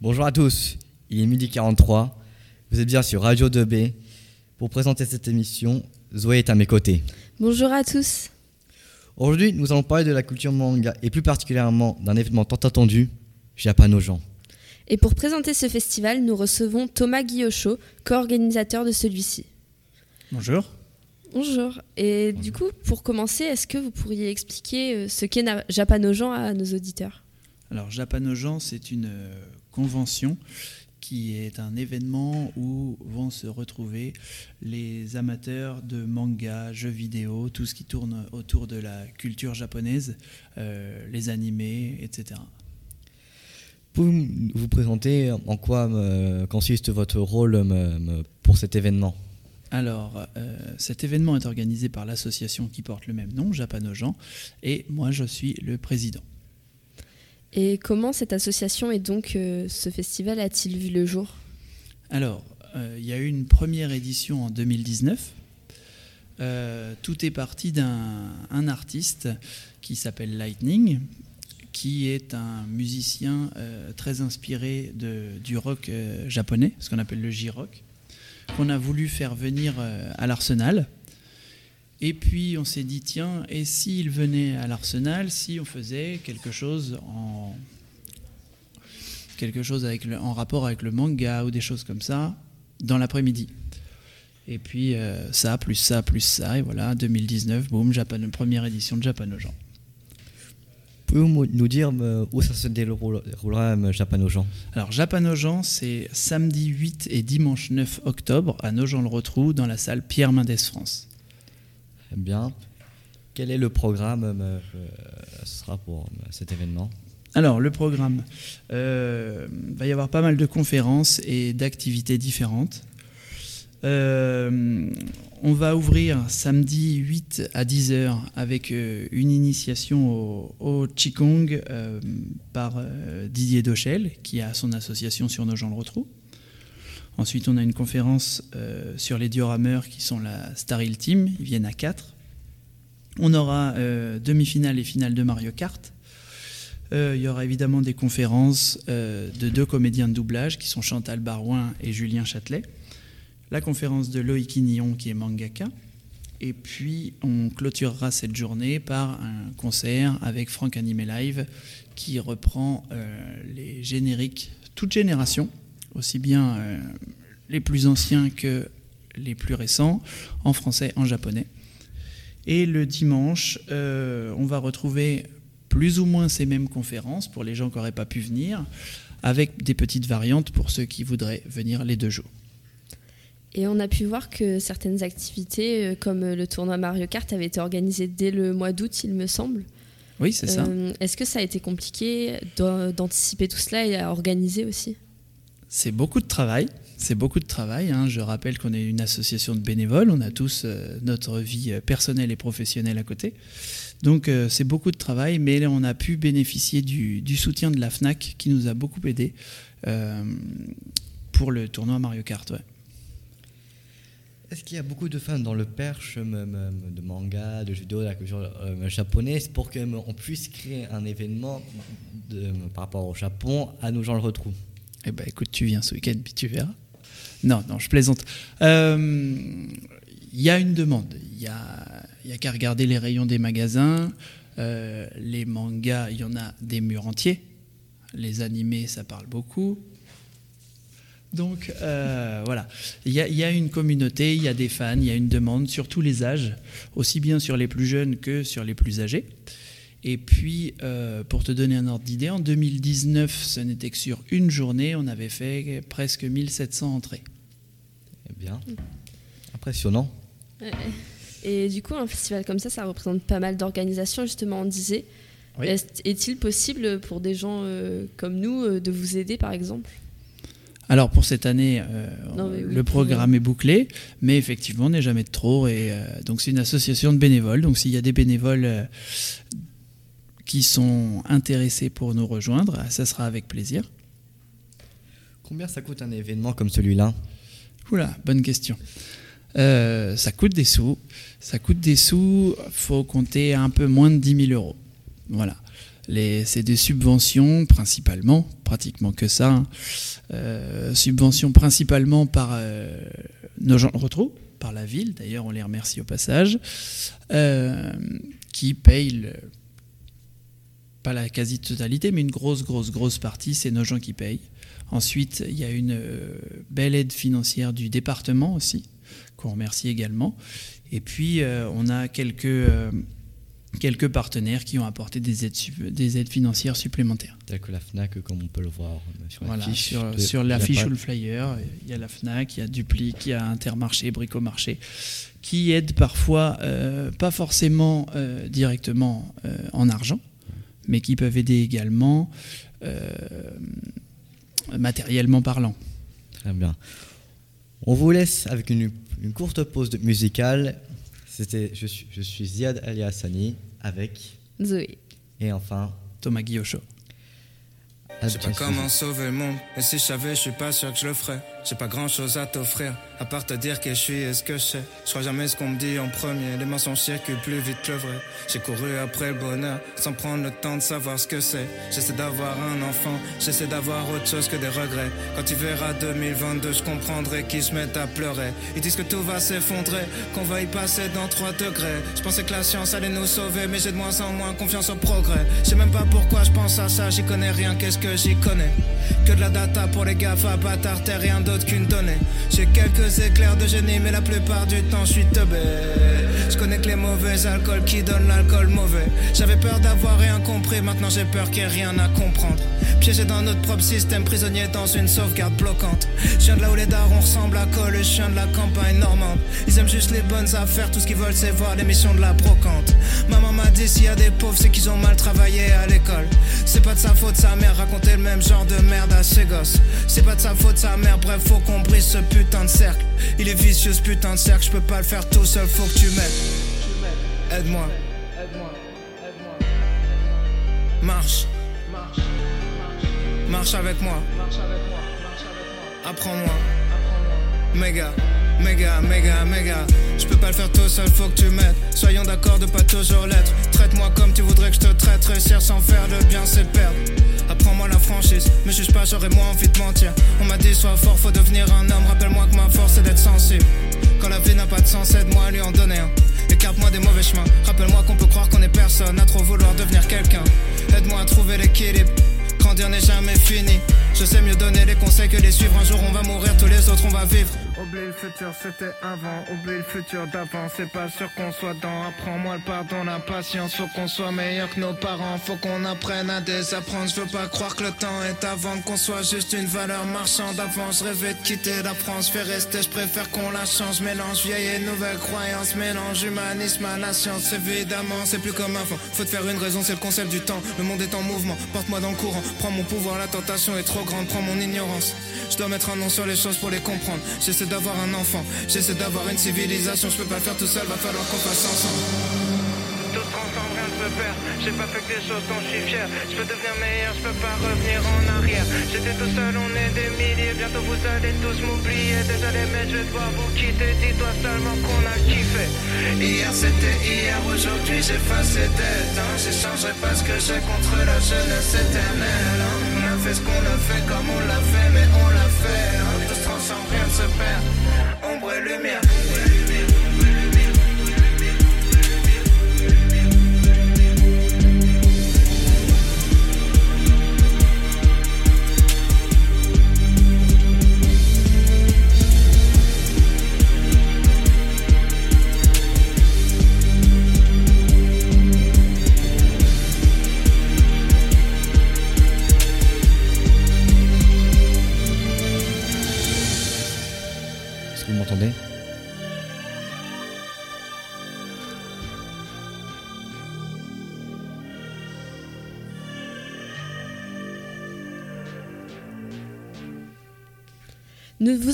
Bonjour à tous, il est midi 43. Vous êtes bien sur Radio 2B. Pour présenter cette émission, Zoé est à mes côtés. Bonjour à tous. Aujourd'hui, nous allons parler de la culture manga et plus particulièrement d'un événement tant attendu, Japanojan. Et pour présenter ce festival, nous recevons Thomas Guillochot, co-organisateur de celui-ci. Bonjour. Bonjour. Et du coup, pour commencer, est-ce que vous pourriez expliquer euh, ce qu'est Japanojan à nos auditeurs? Alors Japanojan, c'est une euh, convention qui est un événement où vont se retrouver les amateurs de manga, jeux vidéo, tout ce qui tourne autour de la culture japonaise, euh, les animés, etc. Pouvez-vous vous présenter en quoi euh, consiste votre rôle euh, pour cet événement? Alors, euh, cet événement est organisé par l'association qui porte le même nom, Japanojan, et moi je suis le président. Et comment cette association et donc euh, ce festival a-t-il vu le jour? Alors, euh, il y a eu une première édition en 2019. Euh, tout est parti d'un un artiste qui s'appelle Lightning, qui est un musicien très inspiré du rock japonais, ce qu'on appelle le J-rock, qu'on a voulu faire venir à l'Arsenal. Et puis on s'est dit, tiens, et s'il venait à l'Arsenal, si on faisait quelque chose en, quelque chose avec le- en rapport avec le manga ou des choses comme ça dans l'après-midi. Et puis euh, ça, plus ça, plus ça, et voilà, 2019, boum, Japan, première édition de Japanojan. Pouvez-vous nous dire euh, où ça se déroulera euh, Japanojan Alors Japanojan, c'est samedi 8 et dimanche 9 octobre à Nogent-le-Rotrou dans la salle Pierre Mendès France. Très bien. Quel est le programme euh, euh, ce sera pour euh, cet événement Alors le programme, euh, va y avoir pas mal de conférences et d'activités différentes. On va ouvrir samedi 8 à 10h avec une initiation au, au Qigong par Didier Dochel, qui a son association sur Nogent-le-Rotrou. Ensuite, on a une conférence euh, sur les diorameurs qui sont la Star Hill Team, ils viennent à 4. On aura euh, demi-finale et finale de Mario Kart. Euh, il y aura évidemment des conférences de deux comédiens de doublage qui sont Chantal Barouin et Julien Châtelet. La conférence de Loïc Ignon qui est mangaka. Et puis on clôturera cette journée par un concert avec Franck Animé Live qui reprend les génériques toute génération, aussi bien euh, les plus anciens que les plus récents, en français, en japonais. Et le dimanche, euh, on va retrouver plus ou moins ces mêmes conférences pour les gens qui n'auraient pas pu venir, avec des petites variantes pour ceux qui voudraient venir les deux jours. Et on a pu voir que certaines activités, euh, comme le tournoi Mario Kart, avaient été organisées dès le mois d'août, il me semble. Oui, c'est ça. Euh, Est-ce que ça a été compliqué d'an- d'anticiper tout cela et à organiser aussi? C'est beaucoup de travail. C'est beaucoup de travail. hein. Je rappelle qu'on est une association de bénévoles. On a tous euh, notre vie euh, personnelle et professionnelle à côté. Donc euh, c'est beaucoup de travail, mais on a pu bénéficier du, soutien de la FNAC qui nous a beaucoup aidé pour le tournoi Mario Kart. Est-ce qu'il y a beaucoup de fans dans le perche de manga, de jeux vidéo, de la culture japonaise pour qu'on puisse créer un événement par rapport au Japon à nos gens le retrouvent Eh ben, écoute, tu viens ce week-end, puis tu verras. Non, non, je plaisante. Euh, Il y a une demande. Il y a, y a qu'à regarder les rayons des magasins. Euh, les mangas, il y en a des murs entiers. Les animés, ça parle beaucoup. Donc euh, voilà, il y a une communauté, il y a des fans, il y a une demande sur tous les âges, aussi bien sur les plus jeunes que sur les plus âgés. Et puis, euh, pour te donner un ordre d'idée, en 2019, ce n'était que sur une journée, on avait fait presque 1700 entrées. Eh bien, impressionnant. Et du coup, un festival comme ça, ça représente pas mal d'organisations, justement, on disait. Oui. Est-il possible pour des gens euh, comme nous euh, de vous aider, par exemple? Alors pour cette année, euh, Non, mais oui, le programme est bouclé, mais effectivement, on n'est jamais de trop. Et euh, donc c'est une association de bénévoles. Donc s'il y a des bénévoles euh, qui sont intéressés pour nous rejoindre, ça sera avec plaisir. Combien ça coûte un événement comme celui-là? Oula, bonne question. Euh, ça coûte des sous. Ça coûte des sous. Faut compter un peu moins de 10 000 euros. Voilà. c'est des subventions principalement, pratiquement que ça, hein. euh, subventions principalement par euh, nos gens de retrouve, par la ville, d'ailleurs on les remercie au passage, qui payent pas la quasi-totalité, mais une grosse, grosse, grosse partie, c'est nos gens qui payent. Ensuite, il y a une belle aide financière du département aussi, qu'on remercie également. Et puis, on a quelques quelques partenaires qui ont apporté des aides, des aides financières supplémentaires. Telles que la FNAC, comme on peut le voir sur l'affiche. sur, l'affiche ou le flyer, il y a la FNAC, il y a Duplic, il y a Intermarché, Bricomarché, qui aident parfois, euh, pas forcément euh, directement euh, en argent, mais qui peuvent aider également matériellement parlant. Très bien. On vous laisse avec une, une courte pause musicale c'était je suis, je suis Ziad Aliassani avec Zoé. Et enfin Thomas Guillochot. Je sais pas comment sauver le monde, et si je savais, je suis pas sûr que je le ferais. J'ai pas grand chose à t'offrir, à part te dire que je suis et ce que je sais. Je crois jamais ce qu'on me dit en premier, les mensonges circulent plus vite que le vrai. J'ai couru après le bonheur, sans prendre le temps de savoir ce que c'est. J'essaie d'avoir un enfant, j'essaie d'avoir autre chose que des regrets. Quand tu verras 2022, je comprendrai qu'ils se mettent à pleurer. Ils disent que tout va s'effondrer, qu'on va y passer dans 3 degrés. Je pensais que la science allait nous sauver, mais j'ai de moins en moins confiance au progrès. Je sais même pas pourquoi je pense à ça, j'y connais rien, qu'est-ce que j'y connais? Que de la data pour les gaffes, bâtard, t'es rien qu'une donnée. J'ai quelques éclairs de génie, mais la plupart du temps je suis teubé. Je connais que les mauvais alcools qui donnent l'alcool mauvais. J'avais peur d'avoir rien compris, maintenant j'ai peur qu'il n'y ait rien à comprendre. Piégé dans notre propre système, prisonnier dans une sauvegarde bloquante. Je viens de là où les darons ressemblent à Cole, je viens de la campagne normande. Ils aiment juste les bonnes affaires, tout ce qu'ils veulent c'est voir l'émission de la brocante. Maman m'a dit s'il y a des pauvres, c'est qu'ils ont mal travaillé à l'école. C'est pas de sa faute, sa mère racontait le même genre de merde à ses gosses. C'est pas de sa faute, sa mère, bref, faut qu'on brise ce putain de cercle. Il est vicieux ce putain de cercle, je peux pas le faire tout seul, faut que tu m'aides. Aide-moi. Marche. Marche avec moi. Apprends-moi. Méga. Méga, méga, méga. Je peux pas le faire tout seul, faut que tu m'aides. Soyons d'accord de pas toujours l'être. Traite-moi comme tu voudrais que je te traite. Réussir sans faire le bien, c'est perdre. Apprends-moi la franchise, me juge pas, j'aurais moins envie de mentir. On m'a dit sois fort, faut devenir un homme. Rappelle-moi que ma force c'est d'être sensible. Quand la vie n'a pas de sens, aide-moi à lui en donner un. Écarte-moi des mauvais chemins. Rappelle-moi qu'on peut croire qu'on est personne à trop vouloir devenir quelqu'un. Aide-moi à trouver l'équilibre. Grandir n'est jamais fini. Je sais mieux donner les conseils que les suivre. Un jour on va mourir, tous les autres on va vivre. Oublie le futur, c'était avant. Oublie le futur d'avant. C'est pas sûr qu'on soit dans. Apprends-moi le pardon, la patience. Faut qu'on soit meilleur que nos parents. Faut qu'on apprenne à désapprendre. Je veux pas croire que le temps est avant. Qu'on soit juste une valeur marchande. Avant, je rêvais de quitter la France. Fais rester, je préfère qu'on la change. Mélange vieille et nouvelle croyance. Mélange humanisme à la science. Évidemment, c'est plus comme avant. Faut te faire une raison, c'est le concept du temps. Le monde est en mouvement. Porte-moi dans le courant. Prends mon pouvoir, la tentation est trop grande. Prends mon ignorance. Je dois mettre un nom sur les choses pour les comprendre. J'essaie d'avoir un enfant, j'essaie d'avoir une civilisation. Je peux pas faire tout seul, va falloir qu'on fasse ensemble. Tout ensemble, rien ne se perd. J'ai pas fait que des choses dont je suis fier. Je peux devenir meilleur, je peux pas revenir en arrière. J'étais tout seul, on est des milliers. Bientôt vous allez tous m'oublier. Désolé, mais je vais devoir vous quitter. Dis-toi seulement qu'on a kiffé. Hier c'était hier, aujourd'hui j'efface ces dettes. Hein. J'échangerai pas ce que j'ai contre la jeunesse éternelle. Hein. On a fait ce qu'on a fait comme on l'a fait, mais on l'a fait. Hein. Se perd. Ombre et lumière.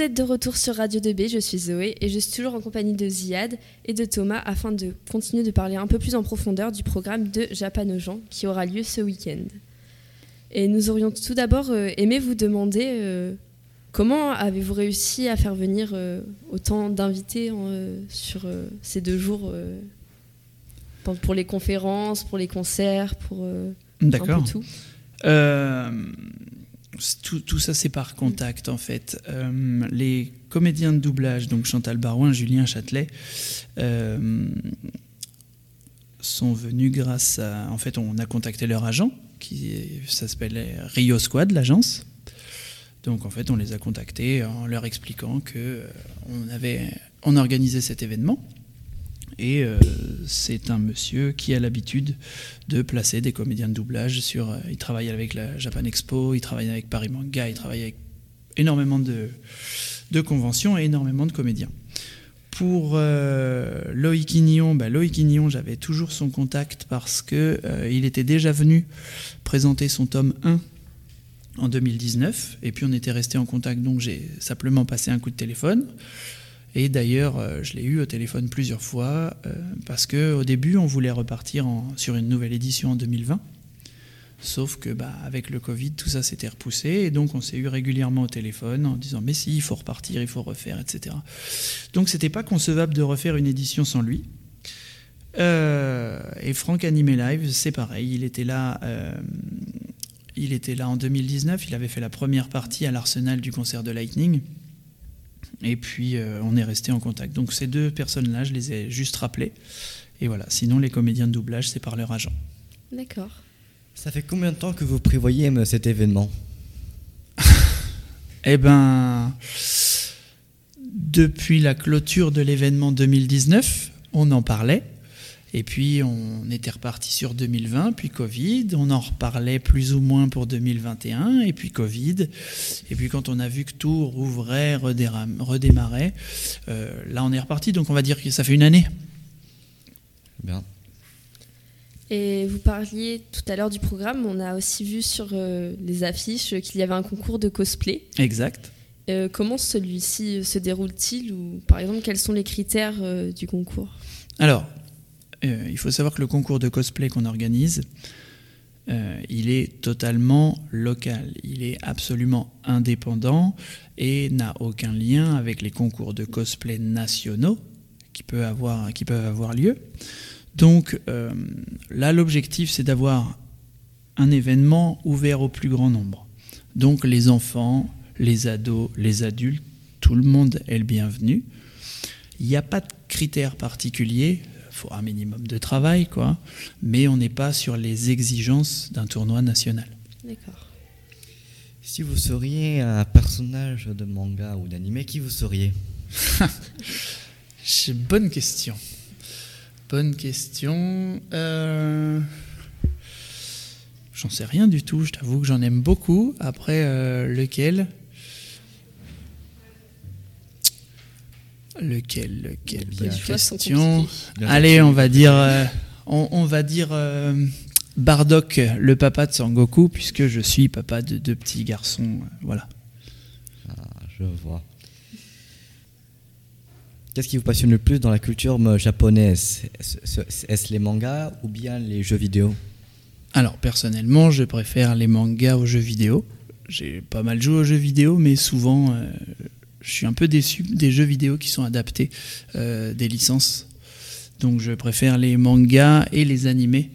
Vous êtes de retour sur Radio 2B, je suis Zoé et je suis toujours en compagnie de Ziad et de Thomas afin de continuer de parler un peu plus en profondeur du programme de Japanojan qui aura lieu ce week-end. Et nous aurions tout d'abord euh, aimé vous demander euh, comment avez-vous réussi à faire venir euh, autant d'invités sur ces deux jours pour les conférences, pour les concerts, pour D'accord. Un peu tout? Euh, tout, ça, c'est par contact, en fait. Euh, les comédiens de doublage, donc Chantal Barouin, Julien Châtelet, euh, sont venus grâce à. En fait, on a contacté leur agent, qui s'appelle Rio Squad, l'agence. Donc, en fait, on les a contactés en leur expliquant que euh, on avait, on organisait cet événement. Et euh, c'est un monsieur qui a l'habitude de placer des comédiens de doublage sur. euh, il travaille avec la Japan Expo, il travaille avec Paris Manga, il travaille avec énormément de, conventions et énormément de comédiens. Pour euh, Loïc Ignon, bah, Loïc Ignon, j'avais toujours son contact parce que euh, il était déjà venu présenter son tome 1 en 2019 et puis on était resté en contact donc j'ai simplement passé un coup de téléphone et d'ailleurs euh, je l'ai eu au téléphone plusieurs fois euh, parce que au début on voulait repartir sur une nouvelle édition en 2020 sauf que bah, avec le Covid tout ça s'était repoussé et donc on s'est eu régulièrement au téléphone en disant mais si il faut repartir il faut refaire etc donc c'était pas concevable de refaire une édition sans lui. Euh, et Franck Animé Live c'est pareil il était là il était là en 2019, il avait fait la première partie à l'Arsenal du concert de Lightning. Et puis euh, on est resté en contact. Donc ces deux personnes-là, je les ai juste rappelées. Et voilà, sinon les comédiens de doublage, c'est par leur agent. D'accord. Ça fait combien de temps que vous prévoyez euh, cet événement Eh ben, depuis la clôture de l'événement 2019, on en parlait. Et puis on était reparti sur 2020, puis Covid. On en reparlait plus ou moins pour 2021, et puis Covid. Et puis quand on a vu que tout rouvrait, redémarrait, euh, là on est reparti. Donc on va dire que ça fait une année. Bien. Et vous parliez tout à l'heure du programme, on a aussi vu sur euh, les affiches qu'il y avait un concours de cosplay. Exact. Euh, comment celui-ci se déroule-t-il? Ou par exemple quels sont les critères euh, du concours? Alors, euh, il faut savoir que le concours de cosplay qu'on organise, euh, il est totalement local. Il est absolument indépendant et n'a aucun lien avec les concours de cosplay nationaux qui, peuvent avoir lieu. Donc euh, là, l'objectif, c'est d'avoir un événement ouvert au plus grand nombre. Donc les enfants, les ados, les adultes, tout le monde est le bienvenu. Il n'y a pas de critères particuliers, faut un minimum de travail, quoi, mais on n'est pas sur les exigences d'un tournoi national. D'accord. Si vous seriez un personnage de manga ou d'anime, qui vous seriez? Bonne question. Bonne question. Euh, J'en sais rien du tout, je t'avoue que j'en aime beaucoup. Après, euh, lequel? Lequel, lequel choix sont question. Bien Allez, on va dire, euh, on, on va dire euh, Bardock, le papa de Sangoku, puisque je suis papa de deux petits garçons. euh, voilà. Ah, je vois. Qu'est-ce qui vous passionne le plus dans la culture japonaise? Est-ce est-ce les mangas ou bien les jeux vidéo? Alors personnellement, je préfère les mangas aux jeux vidéo. J'ai pas mal joué aux jeux vidéo, mais souvent, euh, je suis un peu déçu des jeux vidéo qui sont adaptés euh, des licences. Donc je préfère les mangas et les animés.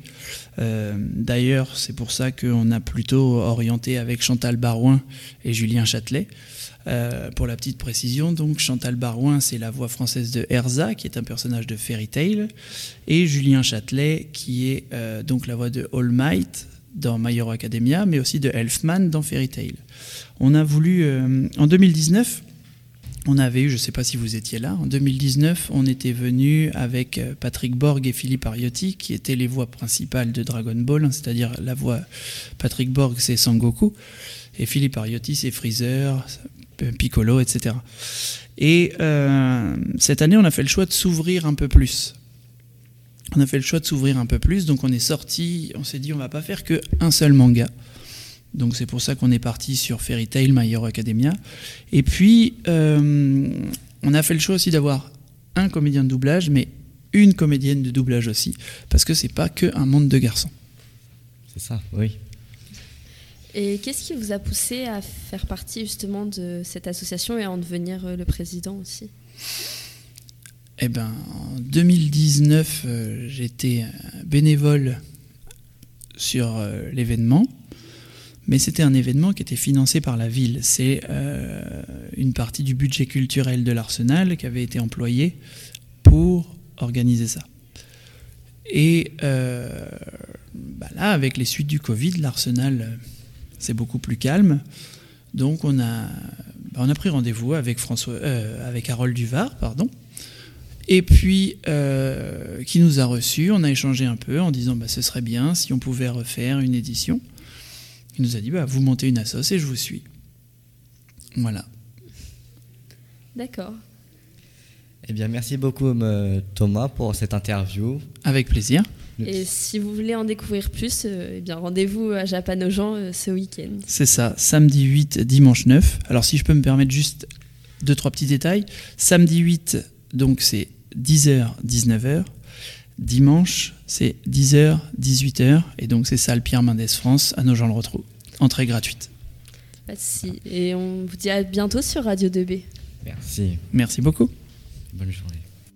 Euh, D'ailleurs, c'est pour ça qu'on a plutôt orienté avec Chantal Barouin et Julien Châtelet. Euh, pour la petite précision, donc Chantal Barouin, c'est la voix française de Erza, qui est un personnage de Fairy Tail, et Julien Châtelet, qui est donc la voix de All Might dans My Hero Academia, mais aussi de Elfman dans Fairy Tail. On a voulu, en 2019, on avait eu, je ne sais pas si vous étiez là, en 2019, on était venu avec euh, Patrick Borg et Philippe Ariotti, qui étaient les voix principales de Dragon Ball, hein, c'est-à-dire la voix Patrick Borg, c'est Sangoku, et Philippe Ariotti, c'est Freezer, Piccolo, etc. Et euh, cette année, on a fait le choix de s'ouvrir un peu plus. On a fait le choix de s'ouvrir un peu plus, donc on est sorti, on s'est dit on va pas faire que un seul manga. Donc c'est pour ça qu'on est parti sur Fairy Tail, My Hero Academia. Et puis euh, on a fait le choix aussi d'avoir un comédien de doublage, mais une comédienne de doublage aussi, parce que c'est pas que un monde de garçons. C'est ça, oui. Et qu'est-ce qui vous a poussé à faire partie justement de cette association et à en devenir euh, le président aussi? Eh ben, en 2019, euh, j'étais bénévole sur euh, l'événement, mais c'était un événement qui était financé par la ville. C'est euh, une partie du budget culturel de l'Arsenal qui avait été employé pour organiser ça. Et euh, bah là, avec les suites du Covid, l'Arsenal, c'est beaucoup plus calme. Donc on a, bah on a pris rendez-vous avec, François, euh, avec Harold Duvar, pardon, et puis euh, qui nous a reçus. On a échangé un peu en disant bah, ce serait bien si on pouvait refaire une édition. Il nous a dit bah, vous montez une assoce et je vous suis. Voilà. D'accord. Eh bien, merci beaucoup euh, Thomas pour cette interview. Avec plaisir. Et si vous voulez en découvrir plus, euh, eh bien rendez-vous à Japanojan euh, ce week-end. C'est ça, samedi 8, dimanche 9. Alors si je peux me permettre juste deux, trois petits détails. Samedi 8, donc c'est 10h, 19h. Dimanche, c'est 10h, 18h. Et donc c'est salle Pierre Mendès France à nos gens le retrouvent. Entrée gratuite. Souci. Et on vous dit à bientôt sur Radio 2B. Merci. Merci beaucoup. Bonne journée.